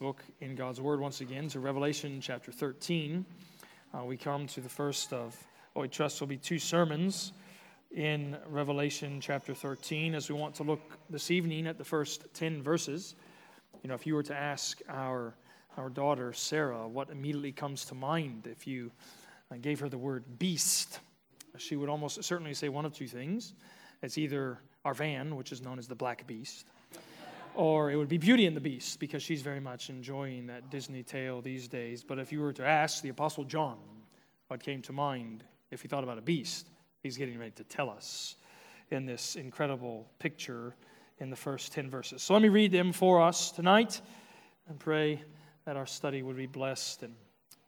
book in God's Word once again to Revelation chapter 13. Uh, we come to the first of what we trust will be two sermons in Revelation chapter 13 as we want to look this evening at the first 10 verses. You know, if you were to ask our, our daughter Sarah what immediately comes to mind if you uh, gave her the word beast, she would almost certainly say one of two things. It's either our van, which is known as the Black Beast, or it would be Beauty and the Beast, because she's very much enjoying that Disney tale these days. But if you were to ask the Apostle John what came to mind if he thought about a beast, he's getting ready to tell us in this incredible picture in the first 10 verses. So let me read them for us tonight and pray that our study would be blessed and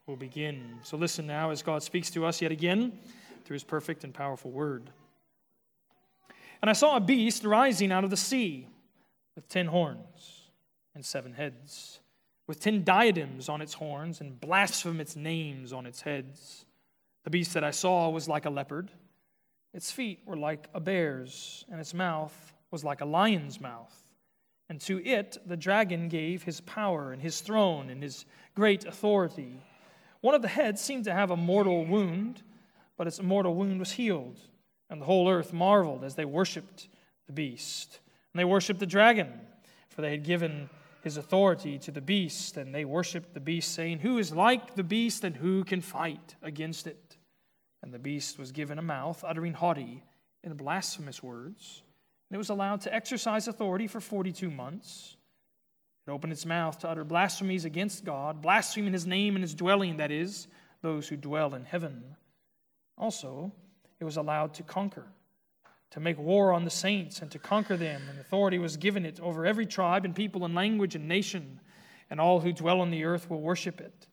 we'll begin. So listen now as God speaks to us yet again through his perfect and powerful word. And I saw a beast rising out of the sea with ten horns and seven heads, with ten diadems on its horns and blasphemous names on its heads. The beast that I saw was like a leopard. Its feet were like a bear's, and its mouth was like a lion's mouth. And to it the dragon gave his power and his throne and his great authority. One of the heads seemed to have a mortal wound, but its mortal wound was healed. And the whole earth marveled as they worshiped the beast. And they worshiped the dragon, for they had given his authority to the beast, and they worshiped the beast, saying, Who is like the beast, and who can fight against it? And the beast was given a mouth, uttering haughty and blasphemous words. And it was allowed to exercise authority for 42 months. It opened its mouth to utter blasphemies against God, blaspheming his name and his dwelling, that is, those who dwell in heaven. Also, it was allowed to conquer to make war on the saints and to conquer them. And authority was given it over every tribe and people and language and nation, and all who dwell on the earth will worship it.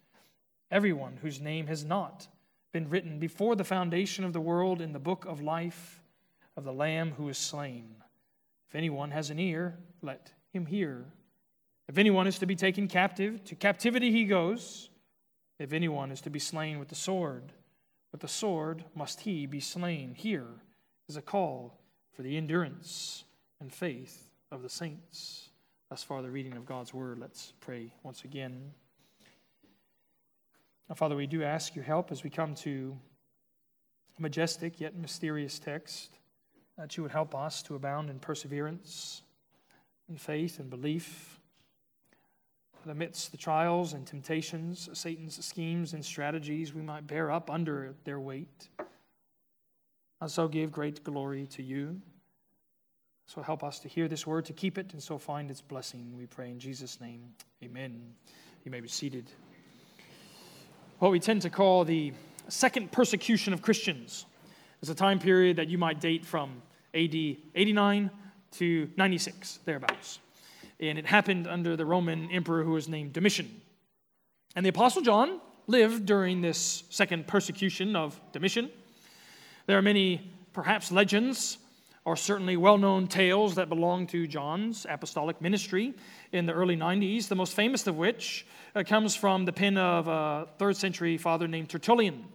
Everyone whose name has not been written before the foundation of the world in the book of life of the Lamb who is slain. If anyone has an ear, let him hear. If anyone is to be taken captive, to captivity he goes. If anyone is to be slain with the sword, with the sword must he be slain. Here is a call for the endurance and faith of the saints. Thus far, the reading of God's word. Let's pray once again. Now, Father, we do ask your help as we come to a majestic yet mysterious text, uh, that you would help us to abound in perseverance, in faith and belief. Amidst the trials and temptations, Satan's schemes and strategies, we might bear up under their weight and so give great glory to you. So help us to hear this word, to keep it, and so find its blessing. We pray in Jesus' name. Amen. You may be seated. What we tend to call the second persecution of Christians is a time period that you might date from AD 89 to 96, thereabouts. And it happened under the Roman emperor who was named Domitian. And the Apostle John lived during this second persecution of Domitian. There are many, perhaps, legends or certainly well known tales that belong to John's apostolic ministry in the early 90s, the most famous of which uh, comes from the pen of a third century father named Tertullian.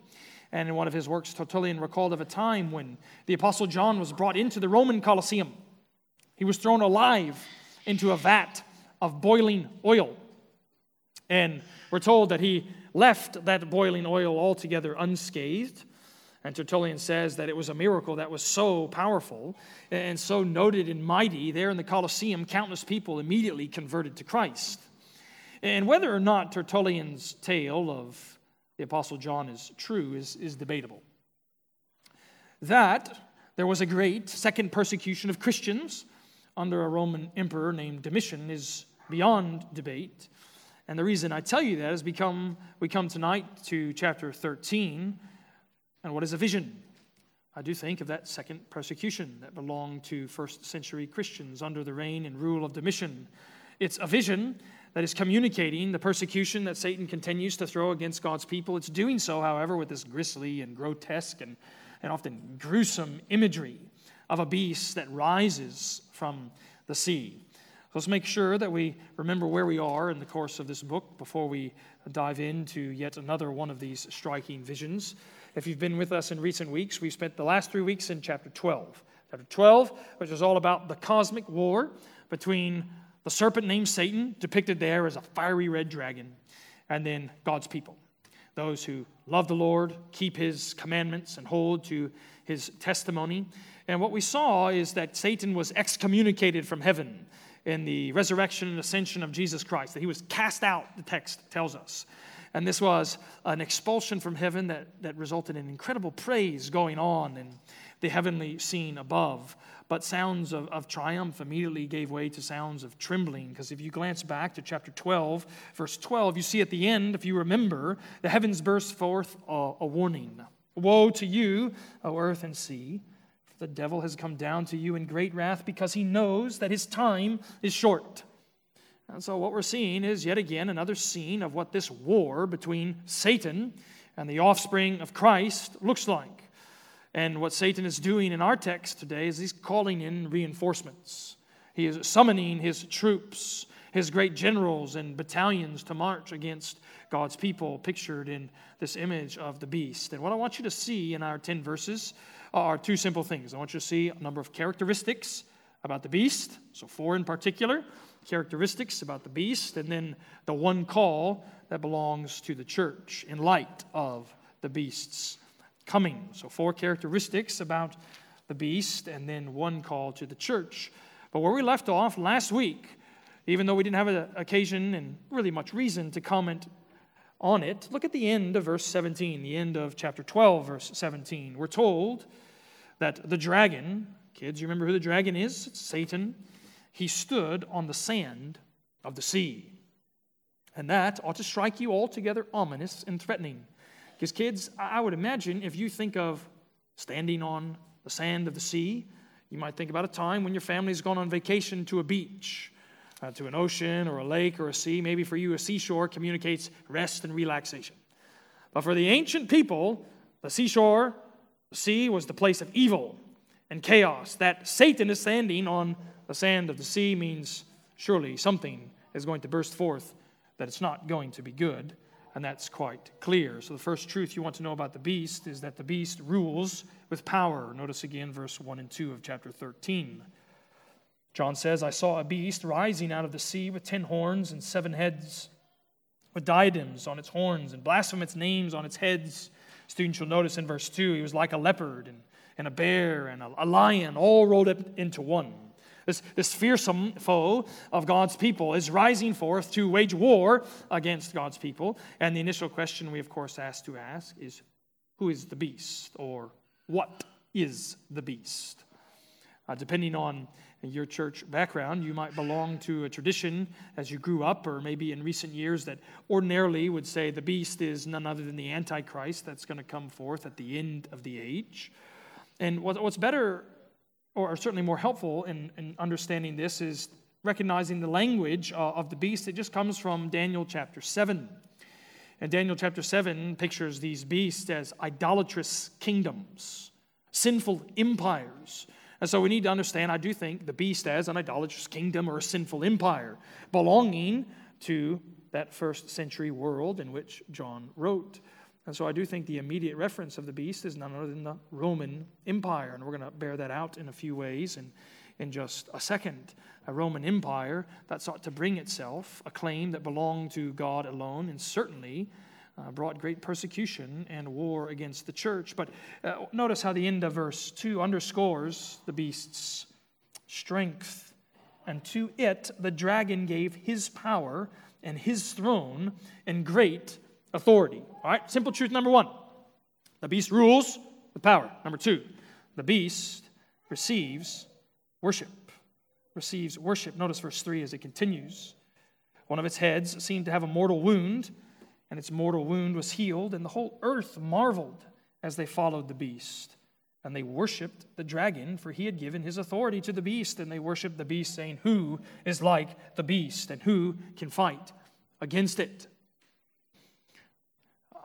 And in one of his works, Tertullian recalled of a time when the Apostle John was brought into the Roman Colosseum. He was thrown alive into a vat of boiling oil. And we're told that he left that boiling oil altogether unscathed and Tertullian says that it was a miracle that was so powerful and so noted and mighty there in the Colosseum, countless people immediately converted to Christ. And whether or not Tertullian's tale of the Apostle John is true is, is debatable. That there was a great second persecution of Christians under a Roman emperor named Domitian is beyond debate. And the reason I tell you that is because we come tonight to chapter 13 and what is a vision? I do think of that second persecution that belonged to first century Christians under the reign and rule of Domitian. It's a vision that is communicating the persecution that Satan continues to throw against God's people. It's doing so, however, with this grisly and grotesque and, and often gruesome imagery of a beast that rises from the sea. So let's make sure that we remember where we are in the course of this book before we dive into yet another one of these striking visions. If you've been with us in recent weeks, we've spent the last three weeks in chapter 12. Chapter 12, which is all about the cosmic war between The serpent named Satan, depicted there as a fiery red dragon, and then God's people, those who love the Lord, keep his commandments, and hold to his testimony. And what we saw is that Satan was excommunicated from heaven in the resurrection and ascension of Jesus Christ, that he was cast out, the text tells us. And this was an expulsion from heaven that, that resulted in incredible praise going on in the heavenly scene above. But sounds of, of triumph immediately gave way to sounds of trembling. Because if you glance back to chapter 12, verse 12, you see at the end, if you remember, the heavens burst forth a, a warning Woe to you, O earth and sea! The devil has come down to you in great wrath because he knows that his time is short. And so, what we're seeing is yet again another scene of what this war between Satan and the offspring of Christ looks like. And what Satan is doing in our text today is he's calling in reinforcements. He is summoning his troops, his great generals and battalions to march against God's people, pictured in this image of the beast. And what I want you to see in our 10 verses are two simple things. I want you to see a number of characteristics about the beast, so four in particular characteristics about the beast, and then the one call that belongs to the church in light of the beast's coming. So, four characteristics about the beast, and then one call to the church. But where we left off last week, even though we didn't have an occasion and really much reason to comment on it, look at the end of verse 17, the end of chapter 12, verse 17. We're told that the dragon, kids, you remember who the dragon is? It's Satan. He stood on the sand of the sea. And that ought to strike you altogether ominous and threatening. Because, kids, I would imagine if you think of standing on the sand of the sea, you might think about a time when your family's gone on vacation to a beach, uh, to an ocean or a lake or a sea. Maybe for you, a seashore communicates rest and relaxation. But for the ancient people, the seashore, the sea was the place of evil and chaos. That Satan is standing on the sand of the sea means surely something is going to burst forth that it's not going to be good and that's quite clear. So, the first truth you want to know about the beast is that the beast rules with power. Notice again verse 1 and 2 of chapter 13. John says, I saw a beast rising out of the sea with ten horns and seven heads, with diadems on its horns and blasphemous names on its heads. Students, you'll notice in verse 2, he was like a leopard and, and a bear and a, lion, all rolled up into one. This, this fearsome foe of God's people is rising forth to wage war against God's people. And the initial question we, of course, ask to ask is who is the beast? Or what is the beast? Uh, depending on your church background, you might belong to a tradition as you grew up, or maybe in recent years, that ordinarily would say the beast is none other than the Antichrist that's going to come forth at the end of the age. And what's better or certainly more helpful in, in understanding this, is recognizing the language uh, of the beast. It just comes from Daniel chapter 7. And Daniel chapter 7 pictures these beasts as idolatrous kingdoms, sinful empires. And so we need to understand, I do think, the beast as an idolatrous kingdom or a sinful empire belonging to that first century world in which John wrote. And so I do think the immediate reference of the beast is none other than the Roman Empire. And we're going to bear that out in a few ways in, in just a second. A Roman Empire that sought to bring itself a claim that belonged to God alone and certainly uh, brought great persecution and war against the church. But uh, notice how the end of verse 2 underscores the beast's strength. And to it the dragon gave his power and his throne and great authority. All right, simple truth number one the beast rules with power. Number two, the beast receives worship. Receives worship. Notice verse 3 as it continues. One of its heads seemed to have a mortal wound, and its mortal wound was healed, and the whole earth marveled as they followed the beast. And they worshiped the dragon, for he had given his authority to the beast. And they worshiped the beast, saying, Who is like the beast, and who can fight against it?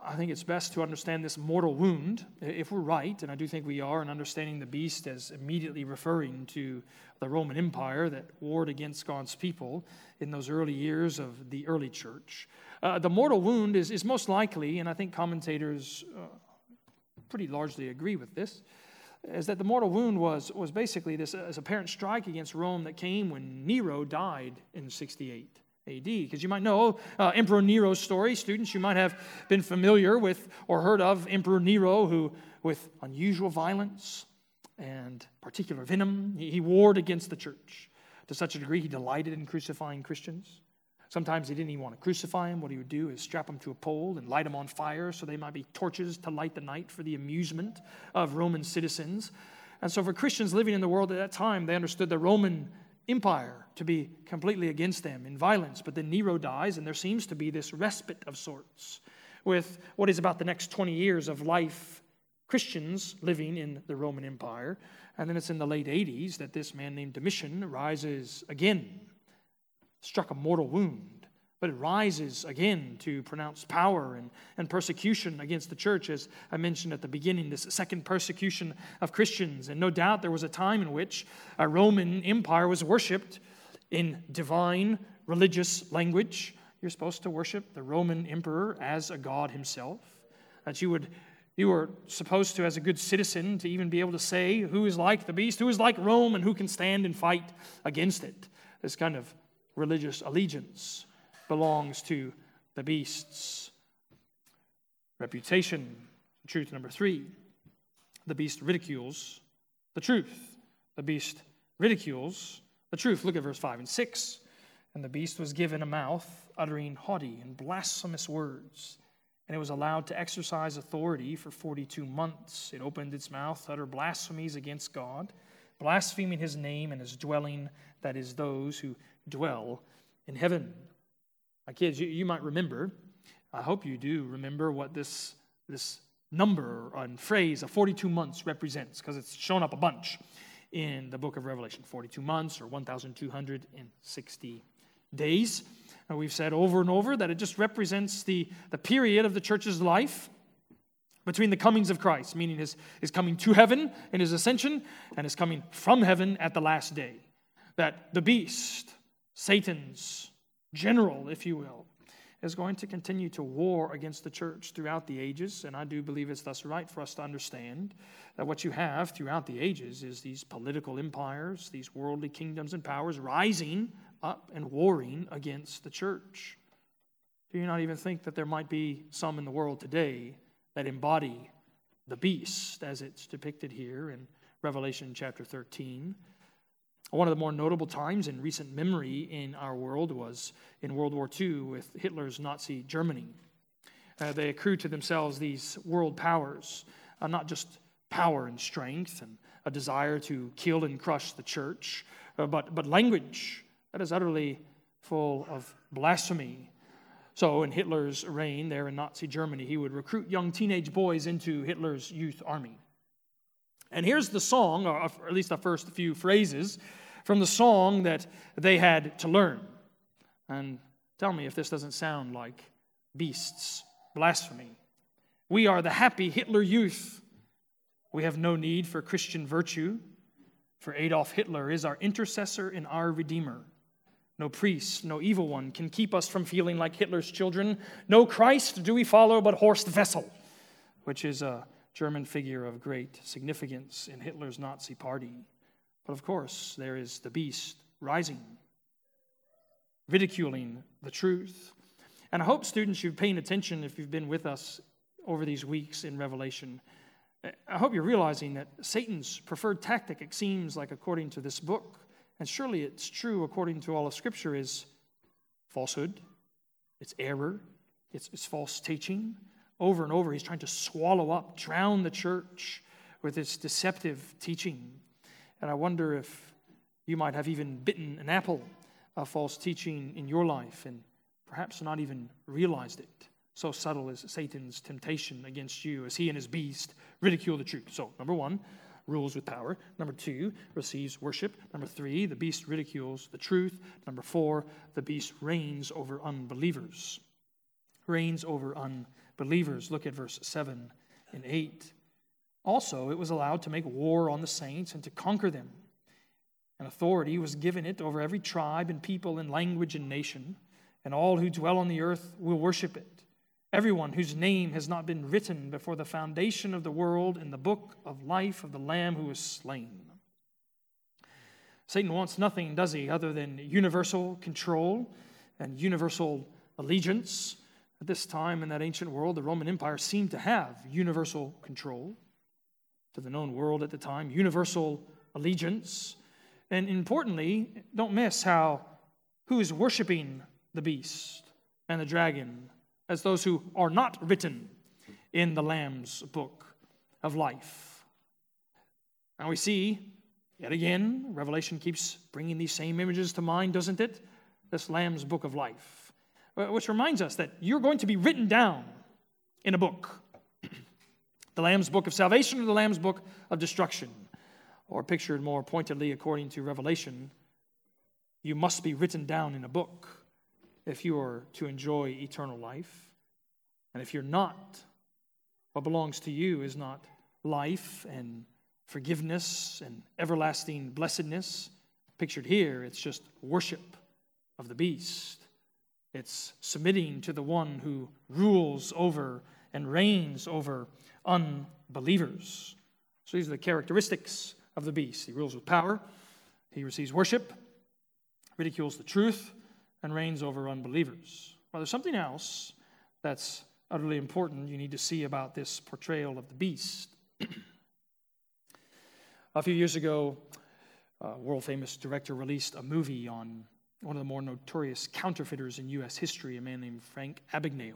I think it's best to understand this mortal wound, if we're right, and I do think we are, in understanding the beast as immediately referring to the Roman Empire that warred against God's people in those early years of the early church. Uh, the mortal wound is, is most likely, and I think commentators uh, pretty largely agree with this, is that the mortal wound was, was basically this as apparent strike against Rome that came when Nero died in 68 AD. Because you might know uh, Emperor Nero's story. Students, you might have been familiar with or heard of Emperor Nero, who, with unusual violence and particular venom, he, he warred against the church. To such a degree, he delighted in crucifying Christians. Sometimes he didn't even want to crucify him. What he would do is strap them to a pole and light them on fire so they might be torches to light the night for the amusement of Roman citizens. And so, for Christians living in the world at that time, they understood the Roman Empire to be completely against them in violence. But then Nero dies, and there seems to be this respite of sorts with what is about the next 20 years of life Christians living in the Roman Empire. And then it's in the late 80s that this man named Domitian rises again struck a mortal wound, but it rises again to pronounce power and, and persecution against the church, as I mentioned at the beginning, this second persecution of Christians. And no doubt there was a time in which a Roman Empire was worshiped in divine religious language. You're supposed to worship the Roman emperor as a god himself. That you would you were supposed to, as a good citizen, to even be able to say who is like the beast, who is like Rome, and who can stand and fight against it. This kind of religious allegiance belongs to the beasts. Reputation, truth number three. The beast ridicules the truth. The beast ridicules the truth. Look at verse 5 and 6. And the beast was given a mouth uttering haughty and blasphemous words, and it was allowed to exercise authority for 42 months. It opened its mouth to utter blasphemies against God, blaspheming his name and his dwelling, that is, those who dwell in heaven. My kids, you, you might remember, I hope you do remember what this, this number and phrase of 42 months represents, because it's shown up a bunch in the book of Revelation 42 months or 1,260 days. And we've said over and over that it just represents the, the period of the church's life between the comings of Christ, meaning his, his coming to heaven in his ascension and his coming from heaven at the last day. That the beast, Satan's general, if you will, is going to continue to war against the church throughout the ages. And I do believe it's thus right for us to understand that what you have throughout the ages is these political empires, these worldly kingdoms and powers rising up and warring against the church. Do you not even think that there might be some in the world today that embody the beast as it's depicted here in Revelation chapter 13? One of the more notable times in recent memory in our world was in World War II with Hitler's Nazi Germany. Uh, they accrued to themselves these world powers, uh, not just power and strength and a desire to kill and crush the church, uh, but, but language that is utterly full of blasphemy. So, in Hitler's reign there in Nazi Germany, he would recruit young teenage boys into Hitler's youth army. And here's the song, or at least the first few phrases from the song that they had to learn. And tell me if this doesn't sound like beasts, blasphemy. We are the happy Hitler youth. We have no need for Christian virtue, for Adolf Hitler is our intercessor and our redeemer. No priest, no evil one can keep us from feeling like Hitler's children. No Christ do we follow, but Horst Wessel, which is a German figure of great significance in Hitler's Nazi party. But of course, there is the beast rising, ridiculing the truth. And I hope, students, you've paying attention if you've been with us over these weeks in Revelation. I hope you're realizing that Satan's preferred tactic, it seems like, according to this book, and surely it's true according to all of Scripture, is falsehood, it's error, it's, it's false teaching. Over and over, he's trying to swallow up, drown the church with his deceptive teaching. And I wonder if you might have even bitten an apple of false teaching in your life and perhaps not even realized it. So subtle is Satan's temptation against you as he and his beast ridicule the truth. So, number one, rules with power. Number two, receives worship. Number three, the beast ridicules the truth. Number four, the beast reigns over unbelievers. Reigns over unbelievers. Look at verse 7 and 8. Also, it was allowed to make war on the saints and to conquer them. And authority was given it over every tribe and people and language and nation, and all who dwell on the earth will worship it. everyone whose name has not been written before the foundation of the world in the book of life of the Lamb who was slain. Satan wants nothing, does he, other than universal control and universal allegiance. At this time in that ancient world, the Roman Empire seemed to have universal control to the known world at the time, universal allegiance. And importantly, don't miss how who is worshiping the beast and the dragon as those who are not written in the Lamb's book of life. Now we see Yet again, Revelation keeps bringing these same images to mind, doesn't it? This Lamb's book of life, which reminds us that you're going to be written down in a book the Lamb's book of salvation or the Lamb's book of destruction. Or pictured more pointedly according to Revelation, you must be written down in a book if you are to enjoy eternal life. And if you're not, what belongs to you is not life and forgiveness and everlasting blessedness. Pictured here, it's just worship of the beast. It's submitting to the one who rules over and reigns over unbelievers. So these are the characteristics of the beast. He rules with power, he receives worship, ridicules the truth, and reigns over unbelievers. Well, there's something else that's utterly important you need to see about this portrayal of the beast. A few years ago, a world famous director released a movie on one of the more notorious counterfeiters in U.S. history, a man named Frank Abagnale.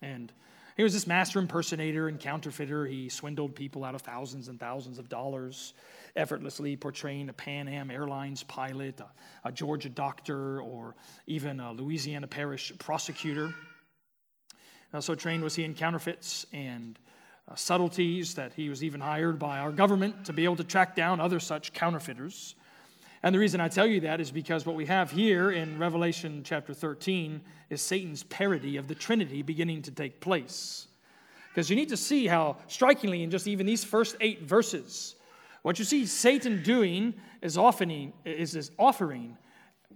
And he was this master impersonator and counterfeiter. He swindled people out of thousands and thousands of dollars, effortlessly portraying a Pan Am Airlines pilot, a, a Georgia doctor, or even a Louisiana parish prosecutor. Uh, so trained was he in counterfeits and uh, subtleties that he was even hired by our government to be able to track down other such counterfeiters. And the reason I tell you that is because what we have here in Revelation chapter 13 is Satan's parody of the Trinity beginning to take place. Because you need to see how strikingly, in just even these first eight verses, what you see Satan doing is offering, is, is offering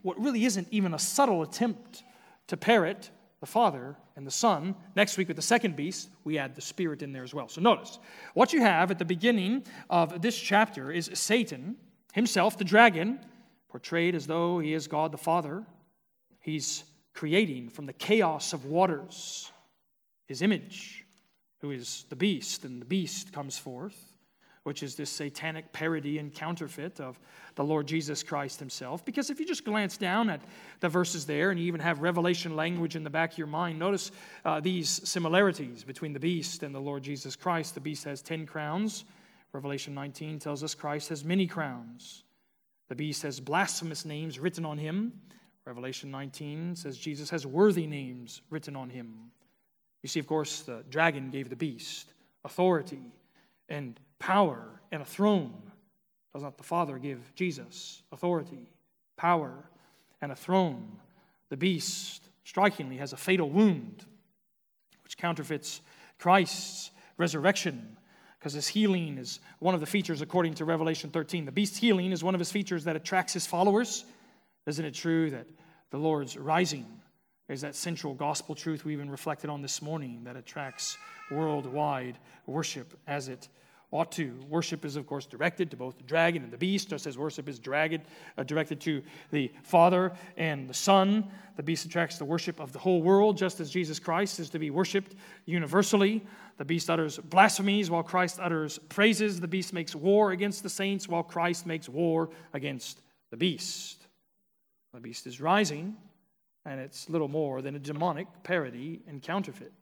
what really isn't even a subtle attempt to parrot the Father and the Son. Next week, with the second beast, we add the Spirit in there as well. So notice, what you have at the beginning of this chapter is Satan himself, the dragon, portrayed as though he is God the Father. He's creating from the chaos of waters his image, who is the beast, and the beast comes forth which is this satanic parody and counterfeit of the Lord Jesus Christ himself. Because if you just glance down at the verses there and you even have revelation language in the back of your mind, notice uh, these similarities between the beast and the Lord Jesus Christ. The beast has 10 crowns. Revelation 19 tells us Christ has many crowns. The beast has blasphemous names written on him. Revelation 19 says Jesus has worthy names written on him. You see, of course, the dragon gave the beast authority and power and a throne. Does not the Father give Jesus authority, power, and a throne? The beast, strikingly, has a fatal wound, which counterfeits Christ's resurrection, because his healing is one of the features, according to Revelation 13. The beast's healing is one of his features that attracts his followers. Isn't it true that the Lord's rising is that central gospel truth we even reflected on this morning that attracts worldwide worship as it ought to. Worship is, of course, directed to both the dragon and the beast, just as worship is dragged, uh, directed to the Father and the Son. The beast attracts the worship of the whole world, just as Jesus Christ is to be worshiped universally. The beast utters blasphemies while Christ utters praises. The beast makes war against the saints while Christ makes war against the beast. The beast is rising, and it's little more than a demonic parody and counterfeit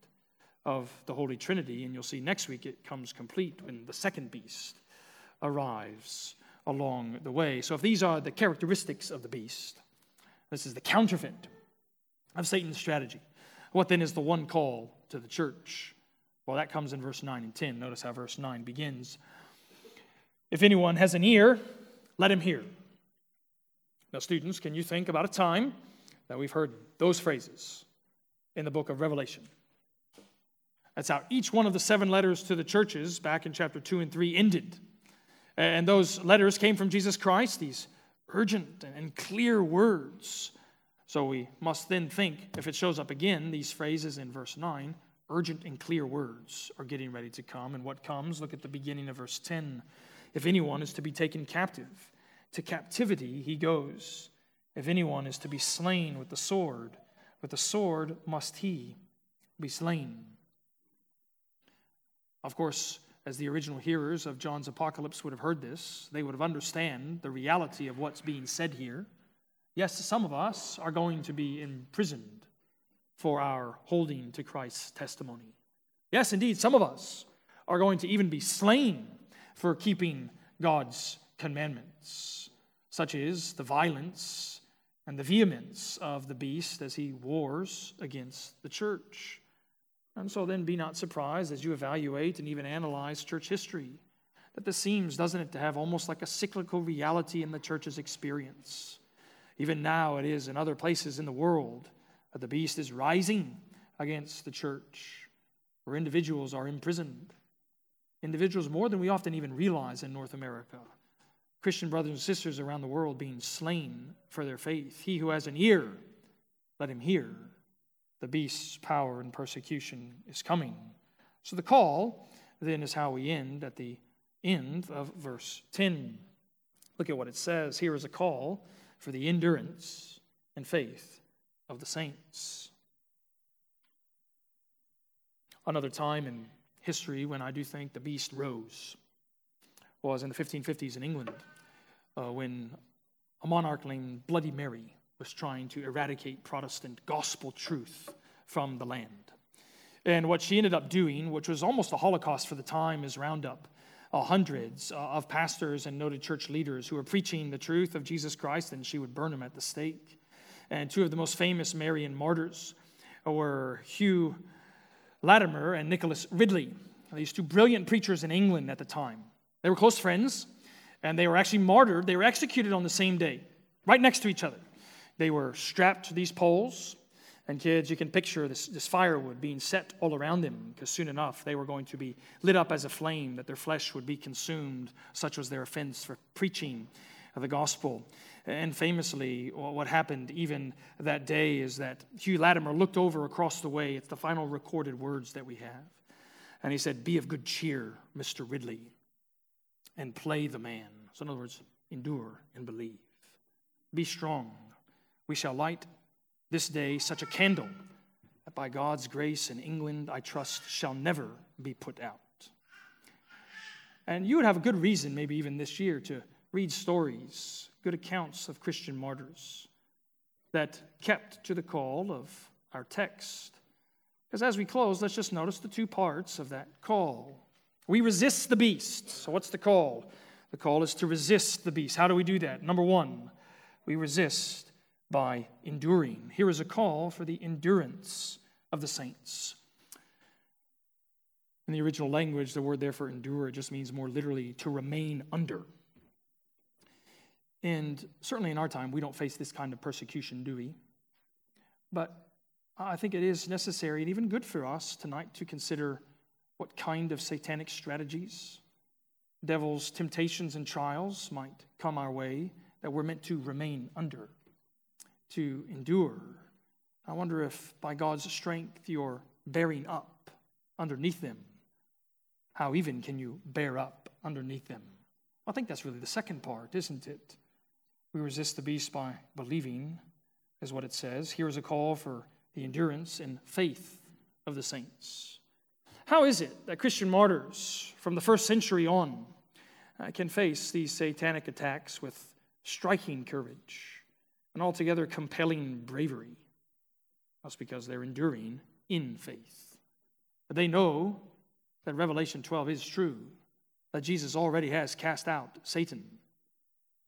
of the Holy Trinity. And you'll see next week it comes complete when the second beast arrives along the way. So, if these are the characteristics of the beast, this is the counterfeit of Satan's strategy. What then is the one call to the church? Well, that comes in verse 9 and 10. Notice how verse 9 begins. If anyone has an ear, let him hear. Now, students, can you think about a time that we've heard those phrases in the book of Revelation? That's how each one of the seven letters to the churches back in chapter 2 and 3 ended. And those letters came from Jesus Christ, these urgent and clear words So we must then think, if it shows up again, these phrases in verse 9, urgent and clear words are getting ready to come. And what comes? Look at the beginning of verse 10. If anyone is to be taken captive, to captivity he goes. If anyone is to be slain with the sword, with the sword must he be slain. Of course, as the original hearers of John's apocalypse would have heard this, they would have understand the reality of what's being said here. Yes, some of us are going to be imprisoned for our holding to Christ's testimony. Yes, indeed, some of us are going to even be slain for keeping God's commandments, such as the violence and the vehemence of the beast as he wars against the church. And so then be not surprised as you evaluate and even analyze church history that this seems, doesn't it, to have almost like a cyclical reality in the church's experience. Even now, it is in other places in the world that the beast is rising against the church, where individuals are imprisoned. Individuals more than we often even realize in North America. Christian brothers and sisters around the world being slain for their faith. He who has an ear, let him hear. The beast's power and persecution is coming. So the call then is how we end at the end of verse 10. Look at what it says. Here is a call for the endurance and faith of the saints. Another time in history when I do think the beast rose was in the 1550s in England uh, when a monarch named Bloody Mary was trying to eradicate Protestant gospel truth from the land. And what she ended up doing, which was almost a Holocaust for the time, is round up uh, hundreds uh, of pastors and noted church leaders who were preaching the truth of Jesus Christ, and she would burn them at the stake. And two of the most famous Marian martyrs were Hugh Latimer and Nicholas Ridley, these two brilliant preachers in England at the time. They were close friends, and they were actually martyred. They were executed on the same day, right next to each other. They were strapped to these poles, and kids, you can picture this, this firewood being set all around them because soon enough they were going to be lit up as a flame, that their flesh would be consumed. Such was their offense for preaching the gospel. And famously, what happened even that day is that Hugh Latimer looked over across the way. It's the final recorded words that we have. And he said, Be of good cheer, Mr. Ridley, and play the man. So, in other words, endure and believe. Be strong. We shall light this day such a candle that by God's grace in England, I trust, shall never be put out. And you would have a good reason, maybe even this year, to read stories, good accounts of Christian martyrs that kept to the call of our text. Because as we close, let's just notice the two parts of that call. We resist the beast. So, what's the call? The call is to resist the beast. How do we do that? Number one, we resist by enduring. Here is a call for the endurance of the saints. In the original language, the word therefore endure just means more literally to remain under. And certainly in our time, we don't face this kind of persecution, do we? But I think it is necessary and even good for us tonight to consider what kind of satanic strategies, devil's temptations and trials might come our way that we're meant to remain under to endure. I wonder if by God's strength you're bearing up underneath them. How even can you bear up underneath them? I think that's really the second part, isn't it? We resist the beast by believing, is what it says. Here's a call for the endurance and faith of the saints. How is it that Christian martyrs from the first century on uh, can face these satanic attacks with striking courage? An altogether compelling bravery. That's because they're enduring in faith. But they know that Revelation 12 is true, that Jesus already has cast out Satan.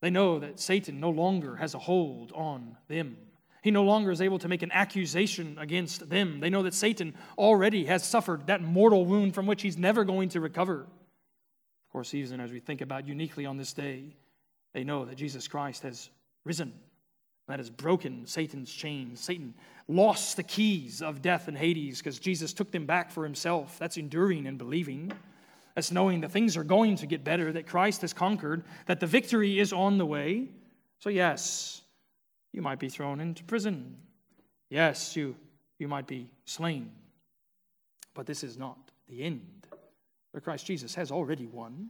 They know that Satan no longer has a hold on them. He no longer is able to make an accusation against them. They know that Satan already has suffered that mortal wound from which he's never going to recover. Of course, even as we think about uniquely on this day, they know that Jesus Christ has risen that has broken Satan's chains. Satan lost the keys of death and Hades because Jesus took them back for himself. That's enduring and believing. That's knowing that things are going to get better, that Christ has conquered, that the victory is on the way. So, yes, you might be thrown into prison. Yes, you, you might be slain. But this is not the end. For Christ Jesus has already won.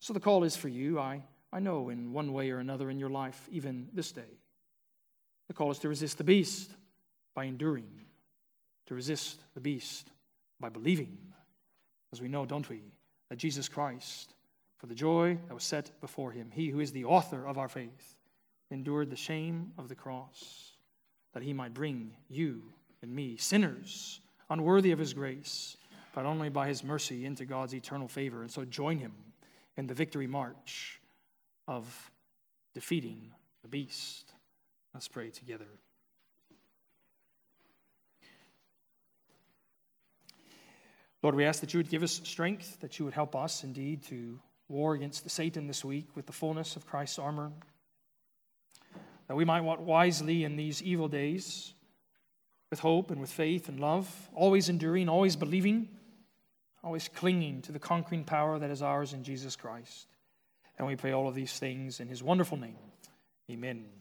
So the call is for you, I, I know, in one way or another in your life, even this day. The call is to resist the beast by enduring, to resist the beast by believing, as we know, don't we, that Jesus Christ, for the joy that was set before him, he who is the author of our faith, endured the shame of the cross, that he might bring you and me, sinners, unworthy of his grace, but only by his mercy into God's eternal favor. And so join him in the victory march of defeating the beast. Let's pray together. Lord, we ask that you would give us strength, that you would help us indeed to war against Satan this week with the fullness of Christ's armor, that we might walk wisely in these evil days with hope and with faith and love, always enduring, always believing, always clinging to the conquering power that is ours in Jesus Christ. And we pray all of these things in his wonderful name. Amen.